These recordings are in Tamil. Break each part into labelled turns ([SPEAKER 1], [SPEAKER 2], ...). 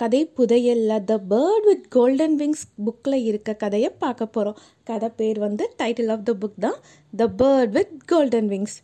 [SPEAKER 1] கதை புதையல்ல the bird with golden wings புக்கில் இருக்க கதையை பார்க்க போகிறோம் கதை பேர் வந்து டைட்டில் ஆஃப் த புக் தான் the bird with golden wings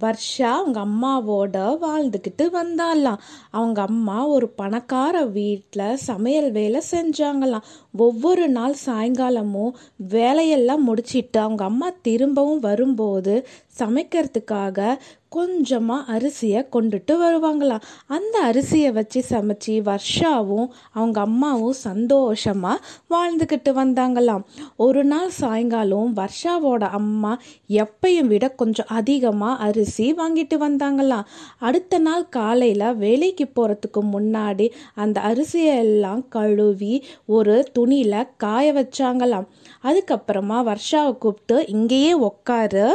[SPEAKER 1] Varsha அவங்க அம்மாவோட வாழ்ந்துக்கிட்டு வந்தாலாம் அவங்க அம்மா ஒரு பணக்கார வீட்டில் சமையல் வேலை செஞ்சாங்களாம். ஒவ்வொரு நாள் சாயங்காலமும் வேலையெல்லாம் முடிச்சிட்டு அவங்க அம்மா திரும்பவும் வரும்போது சமைக்கிறதுக்காக கொஞ்சமாக அரிசியை கொண்டுட்டு வருவாங்களாம் அந்த அரிசியை வச்சு சமைச்சு வர்ஷாவும் அவங்க அம்மாவும் சந்தோஷமாக வாழ்ந்துக்கிட்டு வந்தாங்களாம். ஒரு நாள் சாயங்காலம் வர்ஷாவோட அம்மா எப்பையும் விட கொஞ்சம் அதிகமாக அரிசி வாங்கிட்டு வந்தாங்களாம். அடுத்த நாள் காலையில் வேலைக்கு போகிறதுக்கு முன்னாடி அந்த அரிசியை எல்லாம் கழுவி ஒரு துணியில் காய வச்சாங்களாம். அதுக்கப்புறமா வர்ஷாவை கூப்பிட்டு இங்கேயே உக்காரு.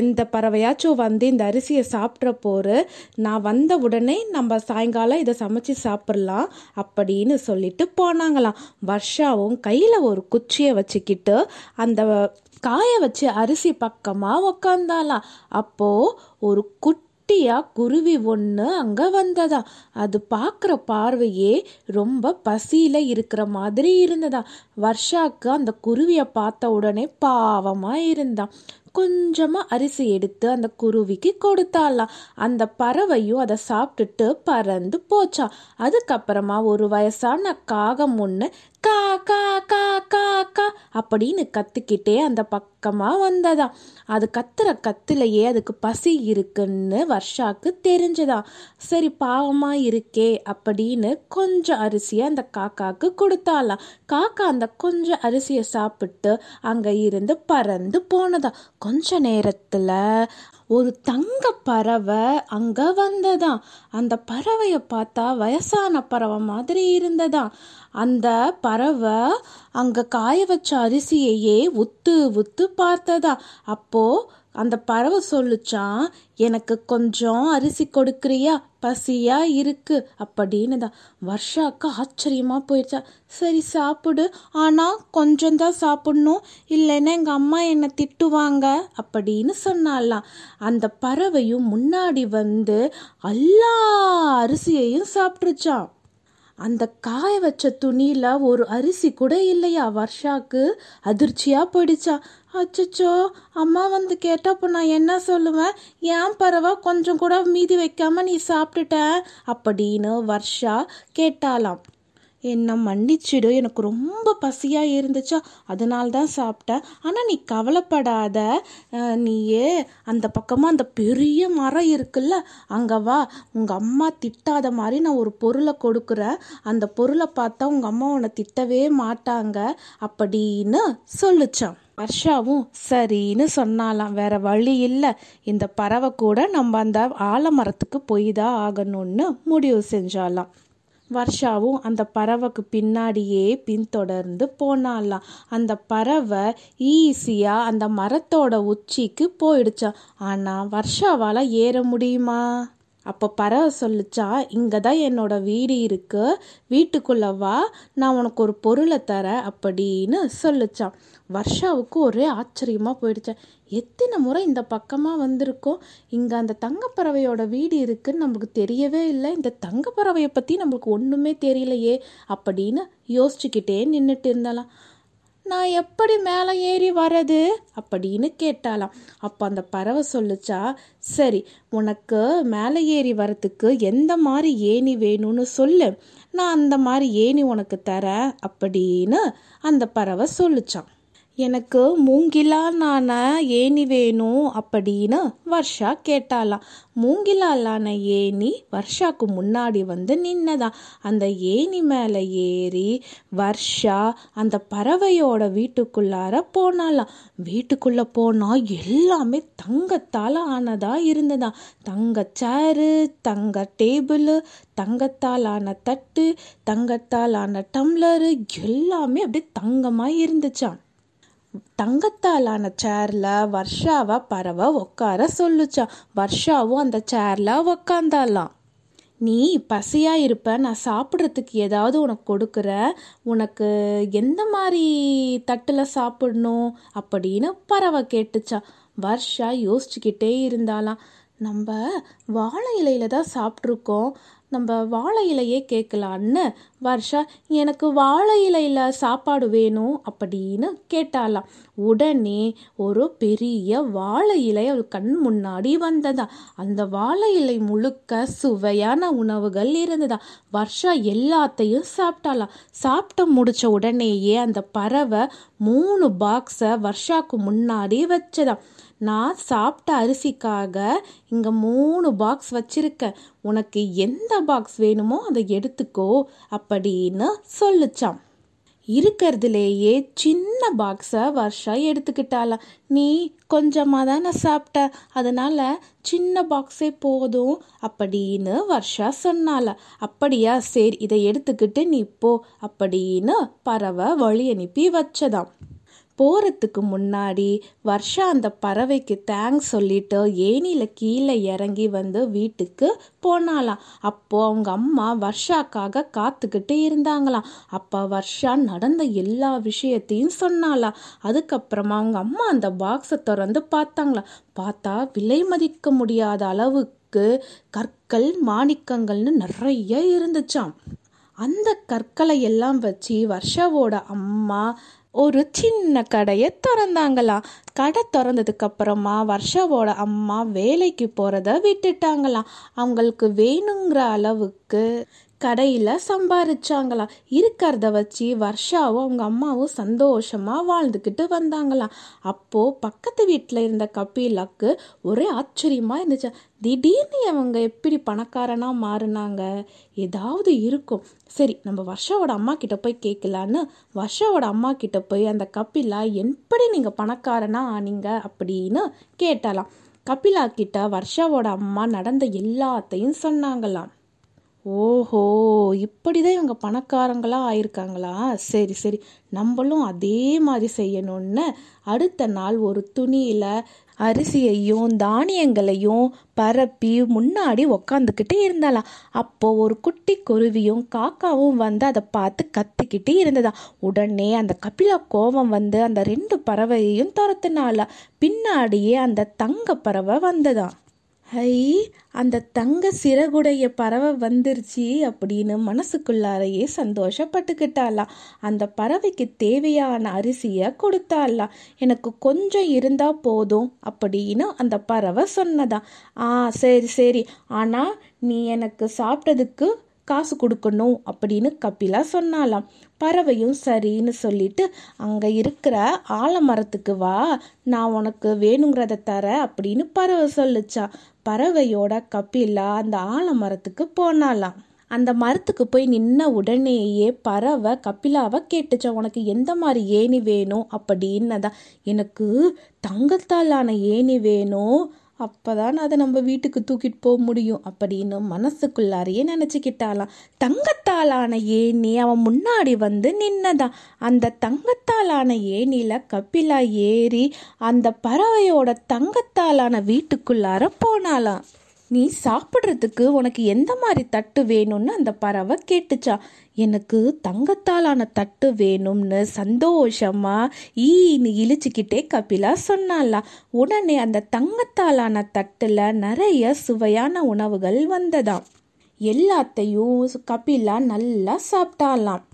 [SPEAKER 1] எந்த பறவையாச்சும் வந்து இந்த அரிசியை சாப்பிட்ற போரு. நான் வந்த உடனே நம்ம சாயங்காலம் இதை சமைச்சு சாப்பிட்லாம் அப்படின்னு சொல்லிட்டு போனாங்களாம். வர்ஷாவும் கையில் ஒரு குச்சியை வச்சுக்கிட்டு அந்த காய வச்சு அரிசி பக்கமாக உக்காந்தாலாம் அப்போது ஒரு குட்டி குட்டியா குருவி ஒன்று அங்கே வந்ததா. அது பார்க்குற பார்வையே ரொம்ப பசியில் இருக்கிற மாதிரி இருந்ததா. வர்ஷாக்கு அந்த குருவியை பார்த்த உடனே பாவமாக இருந்தான் கொஞ்சமாக அரிசி எடுத்து அந்த குருவிக்கு கொடுத்தாலாம் அந்த பறவையும் அதை சாப்பிட்டுட்டு பறந்து போச்சா. அதுக்கப்புறமா ஒரு வயசான காகம் ஒன்று கா கா கா கா கா அப்படின்னு கத்துக்கிட்டே அந்த பக்கமாக வந்ததா. அது கத்துற கத்துலையே அதுக்கு பசி இருக்குன்னு வர்ஷாக்கு தெரிஞ்சதா. சரி பாவமா இருக்கே அப்படின்னு கொஞ்சம் அரிசியை அந்த காக்காக்கு கொடுத்தாலாம் காக்கா அந்த கொஞ்சம் அரிசியை சாப்பிட்டு அங்கே இருந்து பறந்து போனதா. கொஞ்ச நேரத்தில் ஒரு தங்க பறவை அங்கே வந்ததாம் அந்த பறவையை பார்த்தா வயசான பறவை மாதிரி இருந்ததாம் அந்த பறவை அங்கே காய வச்ச அரிசியையே உத்து உத்து பார்த்ததா? அப்போ அந்த பறவை சொல்லுச்சான் எனக்கு கொஞ்சம் அரிசி கொடுக்குறியா? பசியா இருக்கு அப்படின்னு தான் வருஷாக்கு ஆச்சரியமா போயிடுச்சா சரி சாப்பிடு. ஆனால் கொஞ்சம் தான் சாப்பிடணும். இல்லைன்னா எங்கள் அம்மா என்னை திட்டுவாங்க அப்படின்னு சொன்னாலாம் அந்த பறவையும் முன்னாடி வந்து எல்லா அரிசியையும் சாப்பிட்டுருச்சான் அந்த காய வச்ச துணியில் ஒரு அரிசி கூட இல்லையா வர்ஷாக்கு. அதிர்ச்சியாக போயிடுச்சா. அச்சச்சோ அம்மா வந்து கேட்டப்போ நான் என்ன சொல்லுவேன்? ஏன் பறவை கொஞ்சம் கூட மீதி வைக்காம நீ சாப்பிட்டுட்ட? அப்படின்னு வர்ஷா கேட்டாலாம் என்னை மன்னிச்சிடு எனக்கு ரொம்ப பசியாக இருந்துச்சா அதனால தான் சாப்பிட்டேன். ஆனால் நீ கவலைப்படாத. நீயே அந்த பக்கமாக அந்த பெரிய மரம் இருக்குல்ல அங்கே வா. உங்கள் அம்மா திட்டாத மாதிரி நான் ஒரு பொருளை கொடுக்குறேன். அந்த பொருளை பார்த்தா உங்கள் அம்மா உன்னை திட்டவே மாட்டாங்க அப்படின்னு சொல்லிச்சான் வர்ஷாவும் சரின்னு சொன்னாலாம் வேற வழி இல்லை. இந்த பறவை கூட நம்ம அந்த ஆலமரத்துக்கு போய் தான் ஆகணும்னு முடிவு செஞ்சாலாம் வர்ஷாவும் அந்த பறவைக்கு பின்னாடியே பின்தொடர்ந்து போனாலாம் அந்த பறவை ஈஸியாக அந்த மரத்தோட உச்சிக்கு போயிடுச்சான் ஆனால் வர்ஷாவால் ஏற முடியுமா? அப்போ பறவை சொல்லிச்சா இங்கே தான் என்னோட வீடு இருக்கு. வீட்டுக்குள்ள வா. நான் உனக்கு ஒரு பொருளை தரேன் அப்படின்னு சொல்லிச்சான் வர்ஷாவுக்கு ஒரே ஆச்சரியமாக போயிடுச்சேன் எத்தனை முறை இந்த பக்கமாக வந்திருக்கோம்? இங்கே அந்த தங்கப்பறவையோட வீடு இருக்குன்னு நமக்கு தெரியவே இல்லை. இந்த தங்கப்பறவையை பற்றி நம்மளுக்கு ஒன்றுமே தெரியலையே அப்படின்னு யோசிச்சுக்கிட்டே நின்றுட்டு இருந்தாலாம் நான் எப்படி மேலே ஏறி வரது அப்படின்னு கேட்டாலாம் அப்போ அந்த பறவை சொல்லுச்சா சரி உனக்கு மேலே ஏறி வரத்துக்கு எந்த மாதிரி ஏணி வேணும்னு சொல்லு. நான் அந்த மாதிரி ஏணி உனக்கு தரேன் அப்படின்னு அந்த பறவை சொல்லுச்சான் எனக்கு மூங்கிலாலான ஏணி வேணும் அப்படின்னு வர்ஷா கேட்டாலாம் மூங்கிலாலான ஏணி வர்ஷாக்கு முன்னாடி வந்து நின்னதா. அந்த ஏணி மேலே ஏறி வர்ஷா அந்த பறவையோட வீட்டுக்குள்ளார போனாலாம் வீட்டுக்குள்ளே போனால் எல்லாமே தங்கத்தால் ஆனதா இருந்ததா. தங்க சேரு தங்க டேபிள் தங்கத்தால் ஆன தட்டு தங்கத்தாலான டம்ளரு எல்லாமே அப்படியே தங்கமாக இருந்துச்சான் தங்கத்தாலான சேர்ல வர்ஷாவை பறவை உட்கார சொல்லுச்சா. வர்ஷாவும் அந்த சேர்ல உக்காந்தாலாம் நீ பசியா இருப்ப நான் சாப்பிட்றதுக்கு ஏதாவது உனக்கு கொடுக்குற? உனக்கு எந்த மாதிரி தட்டில் சாப்பிடணும்? அப்படின்னு பறவை கேட்டுச்சா. வர்ஷா யோசிச்சுக்கிட்டே இருந்தாலாம் நம்ம வாழை இலையில தான் சாப்பிட்ருக்கோம் நம்ம வாழை இலையே கேட்கலான்னு. வர்ஷா எனக்கு வாழை இலையில் சாப்பாடு வேணும் அப்படின்னு கேட்டாலாம் உடனே ஒரு பெரிய வாழை இலை அவள் கண் முன்னாடி வந்ததா. அந்த வாழை இலை முழுக்க சுவையான உணவுகள் இருந்ததா. வர்ஷா எல்லாத்தையும் சாப்பிட்டாலாம் சாப்பிட்டு முடிச்ச உடனேயே அந்த பறவை மூணு பாக்ஸை வர்ஷாக்கு முன்னாடி வச்சதா நான் சாப்பிட்ட அரிசிக்காக இங்கே மூணு பாக்ஸ் வச்சிருக்கேன். உனக்கு எந்த பாக்ஸ் வேணுமோ அதை எடுத்துக்கோ அப்படின்னு சொல்லுச்சான் இருக்கிறதுலேயே சின்ன பாக்ஸை வர்ஷா எடுத்துக்கிட்டாலாம் நீ கொஞ்சமாக தானே சாப்பிட்ட. அதனால் சின்ன பாக்ஸே போதும் அப்படின்னு வர்ஷா சொன்னால அப்படியா சரி இதை எடுத்துக்கிட்டு நீ போ அப்படின்னு பறவை வழி அனுப்பி வச்சதாம். போகிறதுக்கு முன்னாடி வர்ஷா அந்த பறவைக்கு தேங்க்ஸ் சொல்லிட்டு ஏனியில் கீழே இறங்கி வந்து வீட்டுக்கு போனாலாம் அப்போது அவங்க அம்மா வர்ஷாக்காக காத்துக்கிட்டு இருந்தாங்களாம். அப்போ வர்ஷா நடந்த எல்லா விஷயத்தையும் சொன்னாலாம் அதுக்கப்புறமா அவங்க அம்மா அந்த பாக்ஸை திறந்து பார்த்தாங்களாம். பார்த்தா விலை மதிக்க முடியாத அளவுக்கு கற்கள் மாணிக்கங்கள்னு நிறைய இருந்துச்சாம். அந்த கற்களை எல்லாம் வச்சு வர்ஷாவோட அம்மா ஒரு சின்ன கடையை திறந்தாங்களாம் கடை திறந்ததுக்கு அப்புறமா வர்ஷாவோட அம்மா வேலைக்கு போகிறத விட்டுட்டாங்களாம் அவங்களுக்கு வேணுங்கிற அளவுக்கு கடையில் சம்பாரிச்சாங்களாம் இருக்கிறத வச்சு வர்ஷாவும் அவங்க அம்மாவும் சந்தோஷமாக வாழ்ந்துக்கிட்டு வந்தாங்களாம் அப்போது பக்கத்து வீட்டில் இருந்த கபிலாக்கு ஒரே ஆச்சரியமாக இருந்துச்சு. திடீர்னு அவங்க எப்படி பணக்காரனாக மாறினாங்க? ஏதாவது இருக்கும். சரி நம்ம வர்ஷாவோட அம்மா கிட்ட போய் கேட்கலான்னு வர்ஷாவோட அம்மா கிட்ட போய் அந்த கபிலா எப்படி நீங்கள் பணக்காரனா ஆனீங்க? அப்படின்னு கேட்டலாம் கபிலா கிட்ட வர்ஷாவோட அம்மா நடந்த எல்லாத்தையும் சொன்னாங்களாம். ஓஹோ இப்படி தான் இவங்க பணக்காரங்களாக ஆயிருக்காங்களா? சரி சரி. நம்மளும் அதே மாதிரி செய்யணும்னு அடுத்த நாள் ஒரு துணியில் அரிசியையும் தானியங்களையும் பரப்பி முன்னாடி உக்காந்துக்கிட்டு இருந்தாலாம் அப்போ ஒரு குட்டி குருவியும் காக்காவும் வந்து அதை பார்த்து கத்திக்கிட்டு இருந்ததா. உடனே அந்த கபிலா கோபம் வந்து அந்த ரெண்டு பறவையையும் துரத்துனால பின்னாடியே அந்த தங்க பறவை வந்ததா. ஹை அந்த தங்க சிறகுடைய பறவை வந்துருச்சு அப்படின்னு மனசுக்குள்ளாரையே சந்தோஷப்பட்டுக்கிட்டாலாம் அந்த பறவைக்கு தேவையான அரிசியை கொடுத்தாலாம் எனக்கு கொஞ்சம் இருந்தா போதும் அப்படின்னு அந்த பறவை சொன்னதா. ஆ சரி சரி. ஆனால் நீ எனக்கு சாப்பிட்டதுக்கு காசு கொடுக்கணும் அப்படின்னு கபிலா சொன்னாலாம் பறவையும் சரின்னு சொல்லிட்டு அங்கே இருக்கிற ஆலமரத்துக்கு வா. நான் உனக்கு வேணுங்கிறத தர அப்படின்னு பறவை சொல்லுச்சா. பறவையோட கபிலா அந்த ஆலமரத்துக்கு போனாலாம் அந்த மரத்துக்கு போய் நின்ன உடனேயே பறவை கபிலாவை கேட்டுச்சா. உனக்கு எந்த மாதிரி ஏணி வேணும்? அப்படின்னதான் எனக்கு தங்கத்தாலான ஏணி வேணும். அப்போதான் அதை நம்ம வீட்டுக்கு தூக்கிட்டு போக முடியும். அப்படின்னு மனசுக்குள்ளாரையே நினச்சிக்கிட்டாலாம். தங்கத்தாலான ஏணி அவன் முன்னாடி வந்து நின்னதான். அந்த தங்கத்தாலான ஏணியில் கபிலா ஏறி அந்த பறவையோட தங்கத்தாலான வீட்டுக்குள்ளார போனாலாம் நீ சாப்பிட்றதுக்கு உனக்கு எந்த மாதிரி தட்டு வேணும்னு அந்த பறவை கேட்டுச்சா? எனக்கு தங்கத்தாலான தட்டு வேணும்னு சந்தோஷமா ஈன்னு இழிச்சுக்கிட்டே கபிலா சொன்னாலா உடனே அந்த தங்கத்தாலான தட்டுல நிறைய சுவையான உணவுகள் வந்ததாம். எல்லாத்தையும் கபிலா நல்லா சாப்பிட்டாலாம்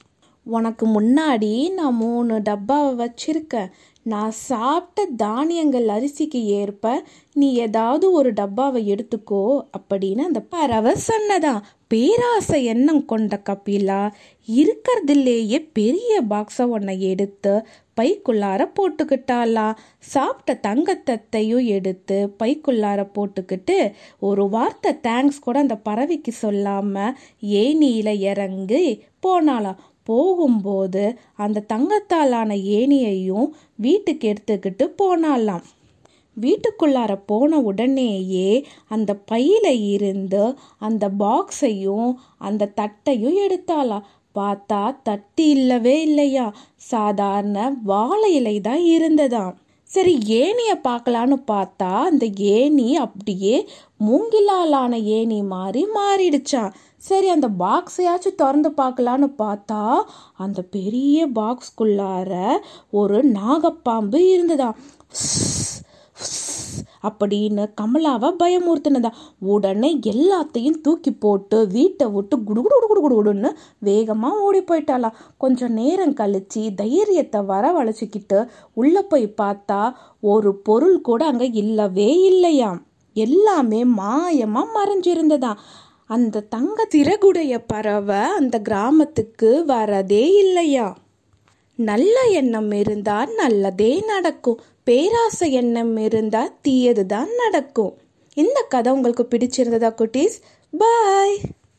[SPEAKER 1] உனக்கு முன்னாடி நான் மூணு டப்பாவை வச்சிருக்கேன். நான் சாப்பிட்ட தானியங்கள் அரிசிக்கு ஏற்ப நீ ஏதாவது ஒரு டப்பாவை எடுத்துக்கோ அப்படின்னு அந்த பறவை சொன்னதா? பேராசை எண்ணம் கொண்ட கபிலா இருக்கிறதுலேயே பெரிய பாக்ஸை ஒன்றை எடுத்து பைக்குள்ளார போட்டுக்கிட்டாளா? சாப்பிட்ட தங்கத்தத்தையும் எடுத்து பைக்குள்ளார போட்டுக்கிட்டு ஒரு வார்த்தை தேங்க்ஸ் கூட அந்த பறவைக்கு சொல்லாமல் ஏனியில் இறங்கி போனாளா? போகும்போது அந்த தங்கத்தாலான ஏணியையும் வீட்டுக்கு எடுத்துக்கிட்டு போனாலாம் வீட்டுக்குள்ளார போன உடனேயே அந்த பையில இருந்து அந்த பாக்ஸையும் அந்த தட்டையும் எடுத்தாலாம் பார்த்தா தட்டு இல்லவே இல்லையா. சாதாரண வாழை இலை தான் இருந்ததாம். சரி ஏணியை பார்க்கலான்னு பார்த்தா அந்த ஏணி அப்படியே மூங்கிலாலான ஏணி மாதிரி மாறிடுச்சான் சரி அந்த பாக்ஸையாச்சும் திறந்து பார்க்கலான்னு பார்த்தா அந்த பெரிய பாக்ஸ்குள்ளார ஒரு நாகப்பாம்பு இருந்ததாம் அப்படின்னு கமலாவை பயமுறுத்தினதா. உடனே எல்லாத்தையும் தூக்கி போட்டு வீட்டை விட்டு குடுகுடு குடு குடு குடுன்னு வேகமாக ஓடி போயிட்டாளாம் கொஞ்சம் நேரம் கழிச்சு தைரியத்தை வரவழைச்சிக்கிட்டு உள்ளே போய் பார்த்தா ஒரு பொருள் கூட அங்கே இல்லவே இல்லையாம். எல்லாமே மாயமாக மறைஞ்சிருந்ததா. அந்த தங்க திறகுடைய பறவை அந்த கிராமத்துக்கு வரதே இல்லையா? நல்ல எண்ணம் இருந்தால் நல்லதே நடக்கும். பேராசை எண்ணம் இருந்தால் தீயது தான் நடக்கும். இந்த கதை உங்களுக்கு பிடிச்சிருந்ததா குட்டீஸ்? பாய்